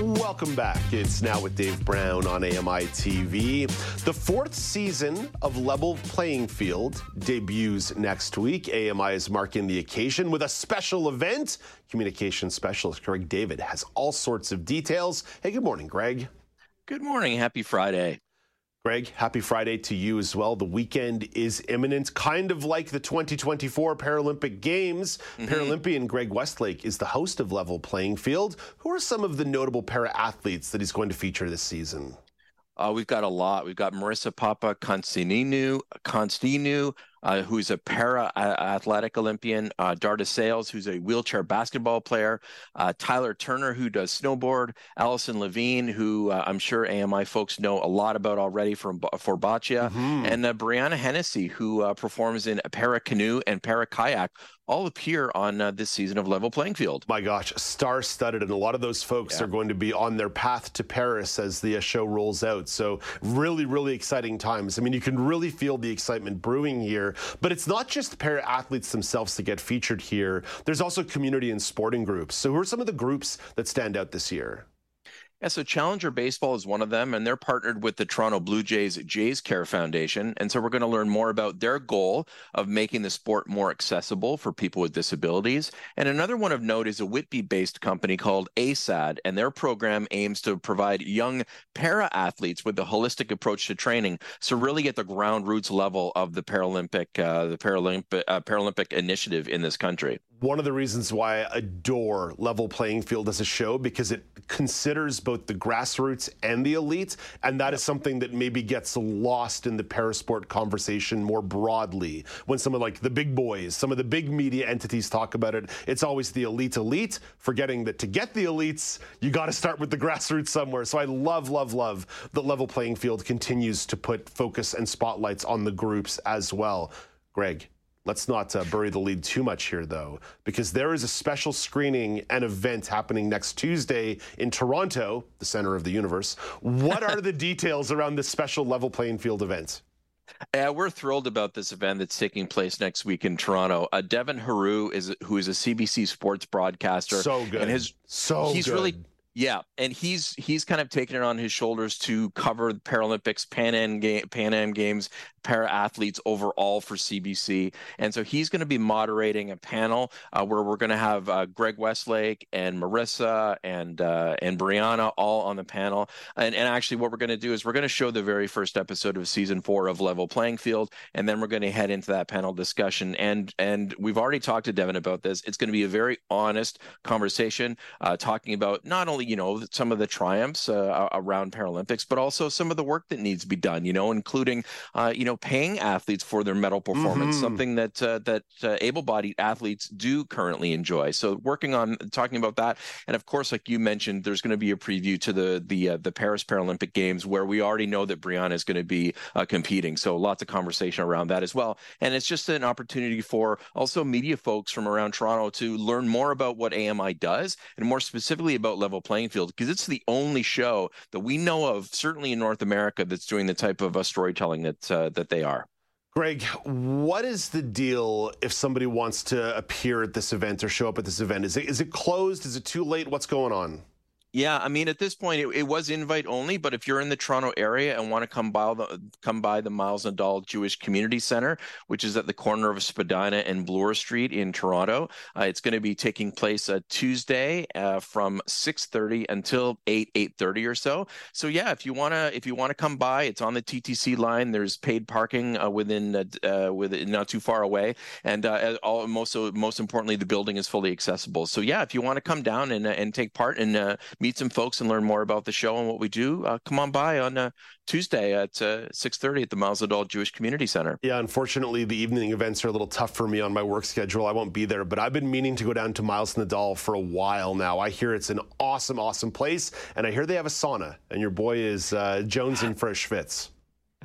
Welcome back. It's now with Dave Brown on AMI TV. The fourth season of Level Playing Field debuts next week. AMI is marking the occasion with a special event. Communication specialist Greg David has all sorts of details. Hey, good morning, Greg. Good morning. Happy Friday. Greg, happy Friday to you as well. The weekend is imminent, kind of like the 2024 Paralympic Games. Mm-hmm. Paralympian Greg Westlake is the host of Level Playing Field. Who are some of the notable para athletes that he's going to feature this season? Uh, we've got a lot. We've got Marissa Papa Constantinu, Constantinou uh, who's a para athletic Olympian, uh, Darda Sales, who's a wheelchair basketball player, uh, Tyler Turner, who does snowboard, Alison Levine, who uh, I'm sure AMI folks know a lot about already from for Boccia, mm-hmm. and uh, Brianna Hennessy, who uh, performs in para canoe and para kayak, all appear on uh, this season of Level Playing Field. My gosh, star studded. And a lot of those folks yeah. are going to be on their path to Paris as the uh, show rolls out. So, really, really exciting times. I mean, you can really feel the excitement brewing here. But it's not just para athletes themselves to get featured here. There's also community and sporting groups. So who are some of the groups that stand out this year? Yeah, so Challenger Baseball is one of them, and they're partnered with the Toronto Blue Jays Jays Care Foundation. And so we're going to learn more about their goal of making the sport more accessible for people with disabilities. And another one of note is a Whitby based company called ASAD, and their program aims to provide young para athletes with a holistic approach to training. So, really at the ground roots level of the Paralympic, uh, the Paralympic, uh, Paralympic initiative in this country one of the reasons why I adore Level Playing Field as a show because it considers both the grassroots and the elite, and that is something that maybe gets lost in the parasport conversation more broadly. When some of like the big boys, some of the big media entities talk about it, it's always the elite elite, forgetting that to get the elites, you got to start with the grassroots somewhere. So I love, love, love that Level Playing Field continues to put focus and spotlights on the groups as well. Greg, Let's not uh, bury the lead too much here, though, because there is a special screening and event happening next Tuesday in Toronto, the center of the universe. What are the details around this special level playing field event? Yeah, we're thrilled about this event that's taking place next week in Toronto. Uh, Devin Heroux is who is a CBC sports broadcaster. So good. And his so he's good. really yeah, and he's he's kind of taken it on his shoulders to cover the Paralympics, Pan Am game, Pan Am Games, para athletes overall for CBC, and so he's going to be moderating a panel uh, where we're going to have uh, Greg Westlake and Marissa and uh, and Brianna all on the panel, and and actually what we're going to do is we're going to show the very first episode of season four of Level Playing Field, and then we're going to head into that panel discussion, and and we've already talked to Devin about this. It's going to be a very honest conversation, uh, talking about not only you know some of the triumphs uh, around Paralympics, but also some of the work that needs to be done. You know, including uh, you know paying athletes for their medal performance, mm-hmm. something that uh, that uh, able-bodied athletes do currently enjoy. So working on talking about that, and of course, like you mentioned, there's going to be a preview to the the uh, the Paris Paralympic Games where we already know that Brianna is going to be uh, competing. So lots of conversation around that as well, and it's just an opportunity for also media folks from around Toronto to learn more about what AMI does, and more specifically about level playing field because it's the only show that we know of, certainly in North America, that's doing the type of uh, storytelling that uh, that they are. Greg, what is the deal if somebody wants to appear at this event or show up at this event? Is it is it closed? Is it too late? What's going on? Yeah, I mean, at this point, it, it, was invite only. But if you're in the Toronto area and want to come by the come by the Miles Nadal Jewish Community Center, which is at the corner of Spadina and Bloor Street in Toronto, uh, it's going to be taking place uh, Tuesday uh, from 6:30 until 8 8:30 or so. So yeah, if you wanna if you want to come by, it's on the TTC line. There's paid parking uh, within uh, within not too far away, and all most most importantly, the building is fully accessible. So yeah, if you want to come down and and take part and meet some folks and learn more about the show and what we do, uh, come on by on uh, Tuesday at uh, 6:30 at the Miles Nadal Jewish Community Center. Yeah, unfortunately, the evening events are a little tough for me on my work schedule. I won't be there, but I've been meaning to go down to Miles Nadal for a while now. I hear it's an awesome, awesome place, and I hear they have a sauna, and your boy is uh, jonesing for a schwitz.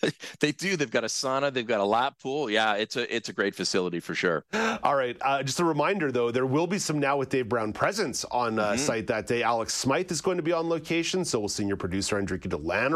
they do. They've got a sauna. They've got a lap pool. Yeah, it's a it's a great facility for sure. All right. Uh, just a reminder, though, there will be some now with Dave Brown presence on uh, mm-hmm. site that day. Alex Smythe is going to be on location, so we'll senior producer Enrique Delana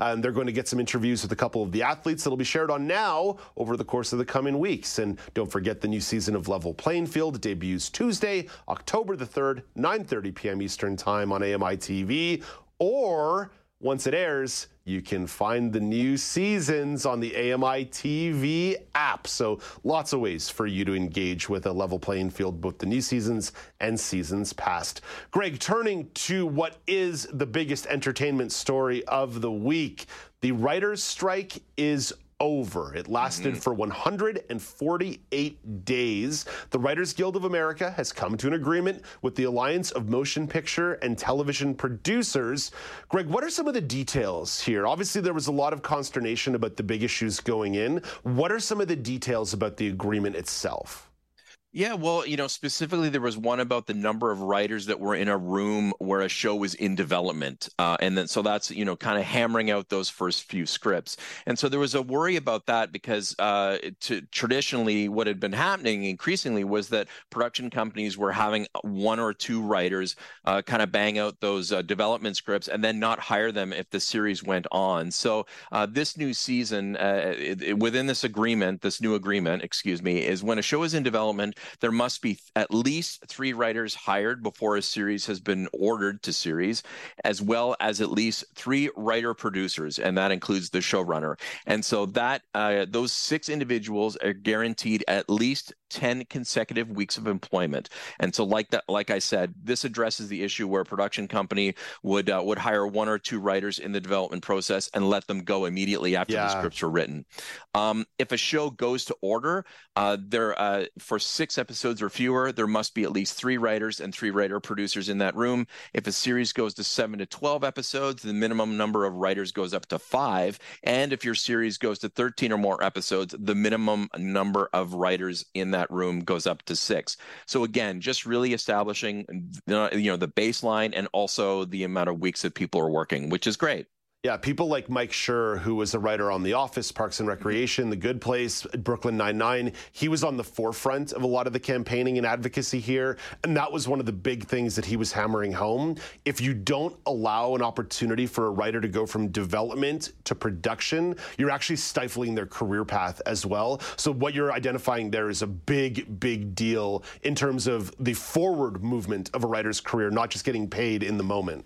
and they're going to get some interviews with a couple of the athletes that'll be shared on now over the course of the coming weeks. And don't forget the new season of Level Playing Field debuts Tuesday, October the third, 9:30 p.m. Eastern Time on AMI TV, or once it airs, you can find the new seasons on the AMI TV app. So, lots of ways for you to engage with a level playing field, both the new seasons and seasons past. Greg, turning to what is the biggest entertainment story of the week the writer's strike is over. It lasted mm-hmm. for 148 days. The Writers Guild of America has come to an agreement with the Alliance of Motion Picture and Television Producers. Greg, what are some of the details here? Obviously, there was a lot of consternation about the big issues going in. What are some of the details about the agreement itself? Yeah, well, you know, specifically, there was one about the number of writers that were in a room where a show was in development. Uh, and then, so that's, you know, kind of hammering out those first few scripts. And so there was a worry about that because uh, to, traditionally, what had been happening increasingly was that production companies were having one or two writers uh, kind of bang out those uh, development scripts and then not hire them if the series went on. So uh, this new season, uh, it, it, within this agreement, this new agreement, excuse me, is when a show is in development, there must be at least three writers hired before a series has been ordered to series, as well as at least three writer producers, and that includes the showrunner. And so that uh, those six individuals are guaranteed at least 10 consecutive weeks of employment. And so like that like I said, this addresses the issue where a production company would uh, would hire one or two writers in the development process and let them go immediately after yeah. the scripts are written. Um, if a show goes to order, uh, there uh, for 6 episodes or fewer, there must be at least 3 writers and 3 writer producers in that room. If a series goes to 7 to 12 episodes, the minimum number of writers goes up to 5, and if your series goes to 13 or more episodes, the minimum number of writers in that room goes up to six. So again, just really establishing uh, you know the baseline and also the amount of weeks that people are working, which is great. Yeah, people like Mike Schur, who was a writer on The Office, Parks and Recreation, The Good Place, Brooklyn Nine-Nine, he was on the forefront of a lot of the campaigning and advocacy here. And that was one of the big things that he was hammering home. If you don't allow an opportunity for a writer to go from development to production, you're actually stifling their career path as well. So what you're identifying there is a big, big deal in terms of the forward movement of a writer's career, not just getting paid in the moment.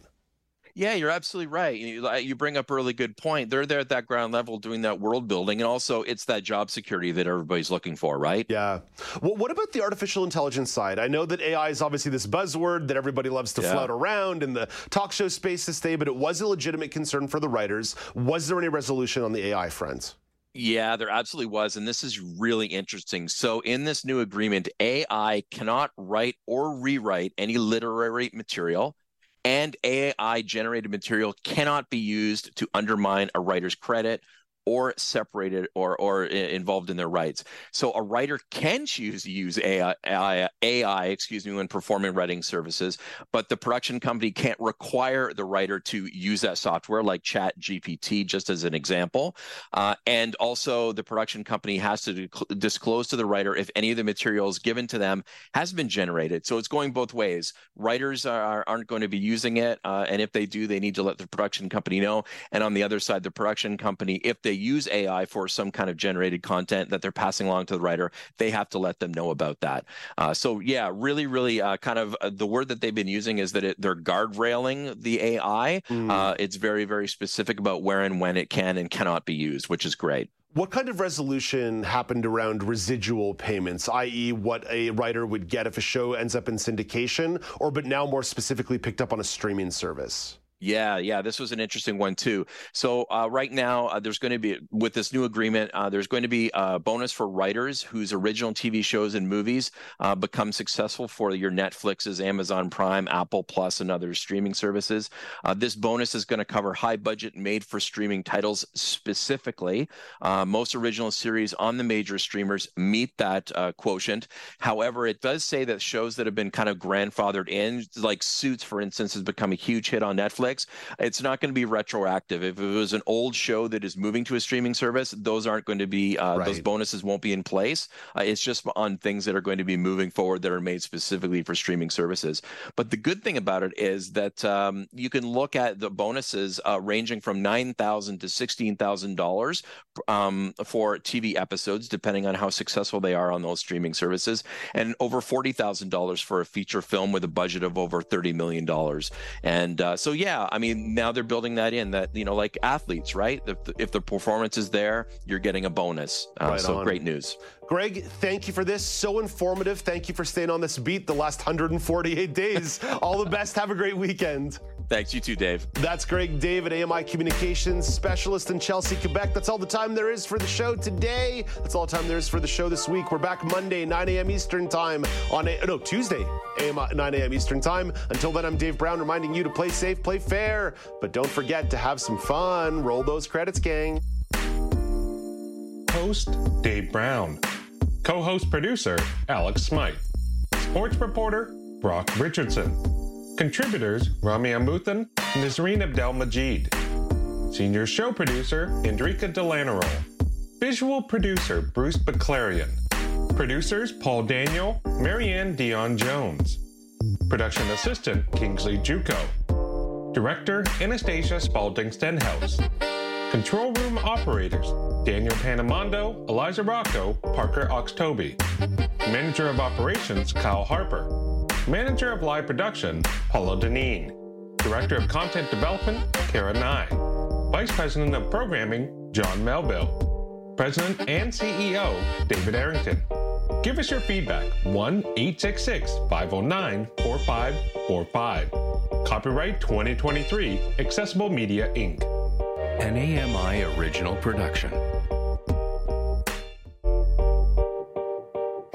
Yeah, you're absolutely right. You, you bring up a really good point. They're there at that ground level doing that world building, and also it's that job security that everybody's looking for, right? Yeah. Well, what about the artificial intelligence side? I know that AI is obviously this buzzword that everybody loves to yeah. flout around in the talk show space this day, but it was a legitimate concern for the writers. Was there any resolution on the AI front? Yeah, there absolutely was. And this is really interesting. So, in this new agreement, AI cannot write or rewrite any literary material and AI generated material cannot be used to undermine a writer's credit or separated or or involved in their rights. So a writer can choose to use AI, AI, AI, excuse me, when performing writing services, but the production company can't require the writer to use that software, like Chat GPT, just as an example. Uh, and also, the production company has to disclose to the writer if any of the materials given to them has been generated. So it's going both ways. Writers are, aren't going to be using it, uh, and if they do, they need to let the production company know. And on the other side, the production company, if they use AI for some kind of generated content that they're passing along to the writer, they have to let them know about that. Uh, so yeah, really, really uh, kind of uh, the word that they've been using is that it, they're guardrailing the AI. Mm. Uh, it's very, very specific about where and when it can and cannot be used, which is great. What kind of resolution happened around residual payments, i.e., what a writer would get if a show ends up in syndication, or but now more specifically picked up on a streaming service? Yeah, yeah, this was an interesting one too. So uh, right now, uh, there's going to be with this new agreement, uh, there's going to be a bonus for writers whose original TV shows and movies uh, become successful for your Netflixes, Amazon Prime, Apple Plus, and other streaming services. Uh, this bonus is going to cover high budget, made for streaming titles specifically. Uh, most original series on the major streamers meet that quotient. However, it does say that shows that have been kind of grandfathered in, like Suits, for instance, has become a huge hit on Netflix Netflix, it's not going to be retroactive. If it was an old show that is moving to a streaming service, those aren't going to be uh, right. those bonuses won't be in place. Uh, it's just on things that are going to be moving forward that are made specifically for streaming services. But the good thing about it is that um, you can look at the bonuses uh, ranging from nine thousand to sixteen thousand um, dollars for TV episodes, depending on how successful they are on those streaming services, and over forty thousand dollars for a feature film with a budget of over thirty million dollars. And uh, so, yeah, I mean, now they're building that in that, you know, like athletes, right? If the, if the performance is there, you're getting a bonus. Uh, right so on. great news. Greg, thank you for this. So informative. Thank you for staying on this beat the last 148 days. All the best. Have a great weekend. Thanks, you too, Dave. That's Greg David, AMI Communications Specialist in Chelsea, Quebec. That's all the time there is for the show today. That's all the time there is for the show this week. We're back Monday, 9 a.m. Eastern Time on, a, no, Tuesday, AM, 9 a.m. Eastern Time. Until then, I'm Dave Brown reminding you to play safe, play fair, but don't forget to have some fun. Roll those credits, gang. Host Dave Brown. Co host producer Alex Smythe. Sports reporter Brock Richardson. Contributors Ramya Amuthan, Nazreen Abdel Majid. Senior show producer Indrika Delanero. Visual producer Bruce Baclarian. Producers Paul Daniel, Marianne Dion Jones. Production assistant Kingsley Juco. Director Anastasia Spalding Stenhouse. Control room operators Daniel Panamondo, Eliza Rocco, Parker Oxtoby. Manager of operations Kyle Harper. Manager of Live Production, Paula Deneen. Director of Content Development, Kara Nye. Vice President of Programming, John Melville. President and CEO, David Errington. Give us your feedback, 1 866 509 4545. Copyright 2023, Accessible Media Inc. An AMI original production.